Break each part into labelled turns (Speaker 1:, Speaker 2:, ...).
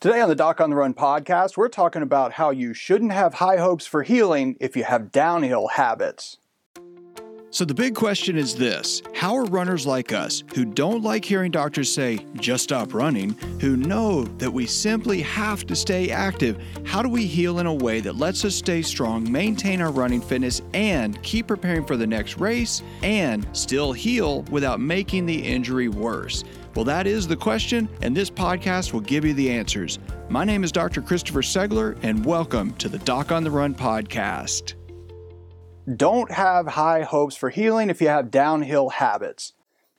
Speaker 1: Today on the Doc on the Run podcast, we're talking about how you shouldn't have high hopes for healing if you have downhill habits.
Speaker 2: So, the big question is this How are runners like us, who don't like hearing doctors say, just stop running, who know that we simply have to stay active, how do we heal in a way that lets us stay strong, maintain our running fitness, and keep preparing for the next race, and still heal without making the injury worse? Well, that is the question, and this podcast will give you the answers. My name is Dr. Christopher Segler, and welcome to the Doc on the Run podcast.
Speaker 1: Don't have high hopes for healing if you have downhill habits.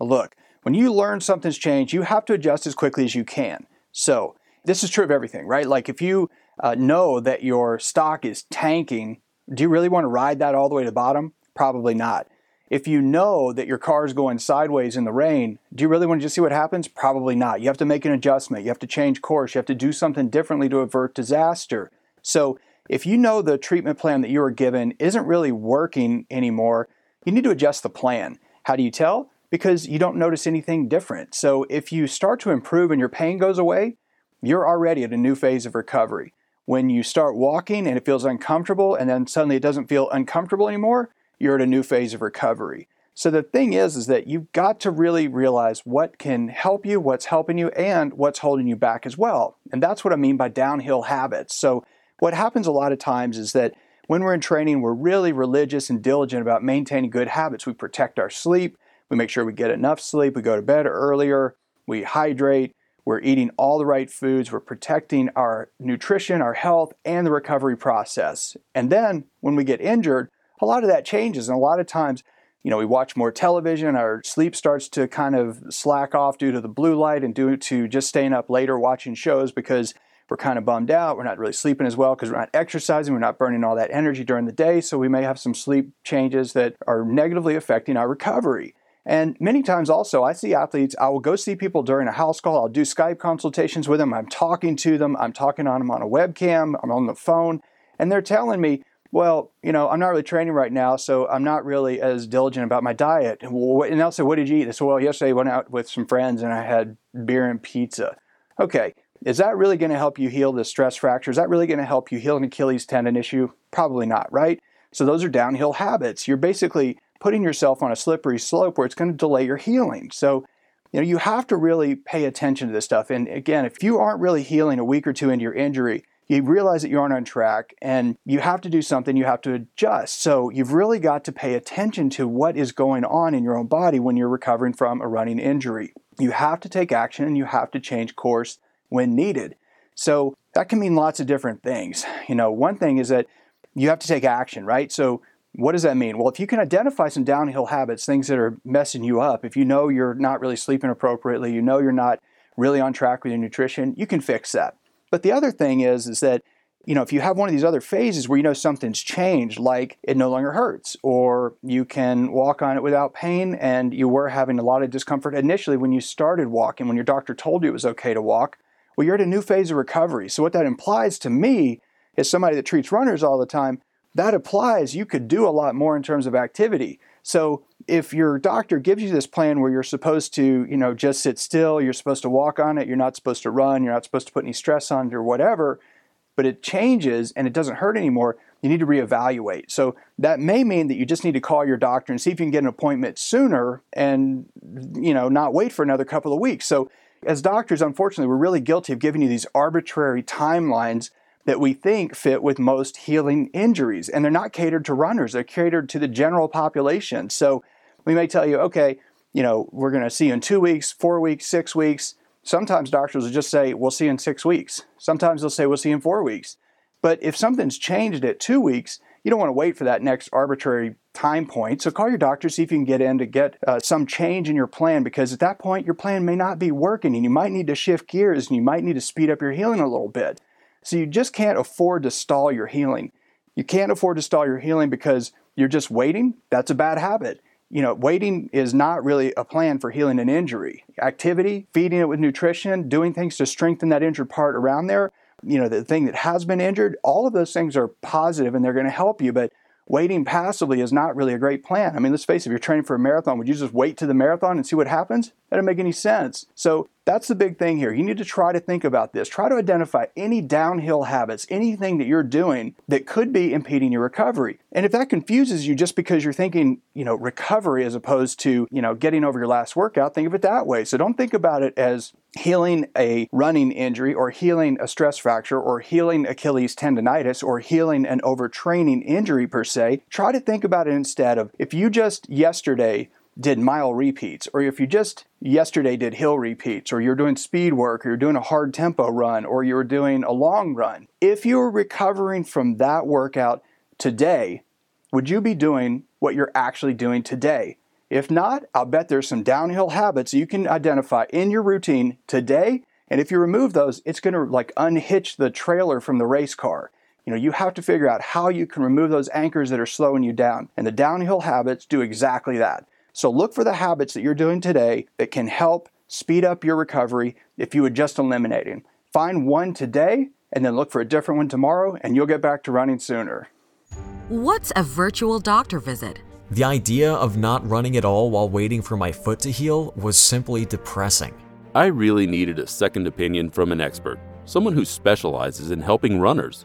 Speaker 1: Look, when you learn something's changed, you have to adjust as quickly as you can. So, this is true of everything, right? Like if you uh, know that your stock is tanking, do you really want to ride that all the way to the bottom? Probably not. If you know that your car is going sideways in the rain, do you really want to just see what happens? Probably not. You have to make an adjustment. You have to change course. You have to do something differently to avert disaster. So, if you know the treatment plan that you were given isn't really working anymore, you need to adjust the plan. How do you tell? Because you don't notice anything different. So, if you start to improve and your pain goes away, you're already at a new phase of recovery. When you start walking and it feels uncomfortable and then suddenly it doesn't feel uncomfortable anymore, you're at a new phase of recovery. So the thing is is that you've got to really realize what can help you, what's helping you and what's holding you back as well. And that's what I mean by downhill habits. So what happens a lot of times is that when we're in training, we're really religious and diligent about maintaining good habits. We protect our sleep, we make sure we get enough sleep, we go to bed earlier, we hydrate, we're eating all the right foods, we're protecting our nutrition, our health, and the recovery process. And then when we get injured, a lot of that changes. And a lot of times, you know, we watch more television, our sleep starts to kind of slack off due to the blue light and due to just staying up later watching shows because we're kind of bummed out. We're not really sleeping as well because we're not exercising. We're not burning all that energy during the day. So we may have some sleep changes that are negatively affecting our recovery. And many times also, I see athletes, I will go see people during a house call. I'll do Skype consultations with them. I'm talking to them. I'm talking on them on a webcam. I'm on the phone. And they're telling me, well, you know, I'm not really training right now, so I'm not really as diligent about my diet. And they'll say, what did you eat? I said, well, yesterday I went out with some friends and I had beer and pizza. Okay, is that really going to help you heal the stress fracture? Is that really going to help you heal an Achilles tendon issue? Probably not, right? So those are downhill habits. You're basically putting yourself on a slippery slope where it's going to delay your healing. So, you know, you have to really pay attention to this stuff. And again, if you aren't really healing a week or two into your injury, you realize that you aren't on track and you have to do something, you have to adjust. So you've really got to pay attention to what is going on in your own body when you're recovering from a running injury. You have to take action and you have to change course when needed. So that can mean lots of different things. You know, one thing is that you have to take action, right? So what does that mean? Well, if you can identify some downhill habits, things that are messing you up, if you know you're not really sleeping appropriately, you know you're not really on track with your nutrition, you can fix that. But the other thing is, is that you know, if you have one of these other phases where you know something's changed, like it no longer hurts, or you can walk on it without pain, and you were having a lot of discomfort initially when you started walking, when your doctor told you it was okay to walk, well, you're at a new phase of recovery. So, what that implies to me is somebody that treats runners all the time, that applies you could do a lot more in terms of activity. So, if your doctor gives you this plan where you're supposed to, you know, just sit still, you're supposed to walk on it, you're not supposed to run, you're not supposed to put any stress on it or whatever, but it changes and it doesn't hurt anymore, you need to reevaluate. So that may mean that you just need to call your doctor and see if you can get an appointment sooner and, you know, not wait for another couple of weeks. So as doctors, unfortunately, we're really guilty of giving you these arbitrary timelines that we think fit with most healing injuries. And they're not catered to runners, they're catered to the general population. So we may tell you, okay, you know, we're going to see you in two weeks, four weeks, six weeks. Sometimes doctors will just say, we'll see you in six weeks. Sometimes they'll say, we'll see you in four weeks. But if something's changed at two weeks, you don't want to wait for that next arbitrary time point. So call your doctor, see if you can get in to get uh, some change in your plan because at that point, your plan may not be working and you might need to shift gears and you might need to speed up your healing a little bit. So you just can't afford to stall your healing. You can't afford to stall your healing because you're just waiting. That's a bad habit you know, waiting is not really a plan for healing an injury. Activity, feeding it with nutrition, doing things to strengthen that injured part around there, you know, the thing that has been injured, all of those things are positive and they're going to help you. But waiting passively is not really a great plan. I mean, let's face it, if you're training for a marathon, would you just wait to the marathon and see what happens? That doesn't make any sense. So that's the big thing here. You need to try to think about this. Try to identify any downhill habits, anything that you're doing that could be impeding your recovery. And if that confuses you just because you're thinking, you know, recovery as opposed to, you know, getting over your last workout, think of it that way. So don't think about it as healing a running injury or healing a stress fracture or healing Achilles tendonitis or healing an overtraining injury per se. Try to think about it instead of if you just yesterday did mile repeats, or if you just yesterday did hill repeats, or you're doing speed work, or you're doing a hard tempo run, or you're doing a long run, if you're recovering from that workout today, would you be doing what you're actually doing today? If not, I'll bet there's some downhill habits you can identify in your routine today. And if you remove those, it's going to like unhitch the trailer from the race car. You know, you have to figure out how you can remove those anchors that are slowing you down. And the downhill habits do exactly that. So look for the habits that you're doing today that can help speed up your recovery if you would just eliminate them. Find one today and then look for a different one tomorrow, and you'll get back to running sooner.
Speaker 3: What's a virtual doctor visit?
Speaker 4: The idea of not running at all while waiting for my foot to heal was simply depressing.
Speaker 5: I really needed a second opinion from an expert, someone who specializes in helping runners.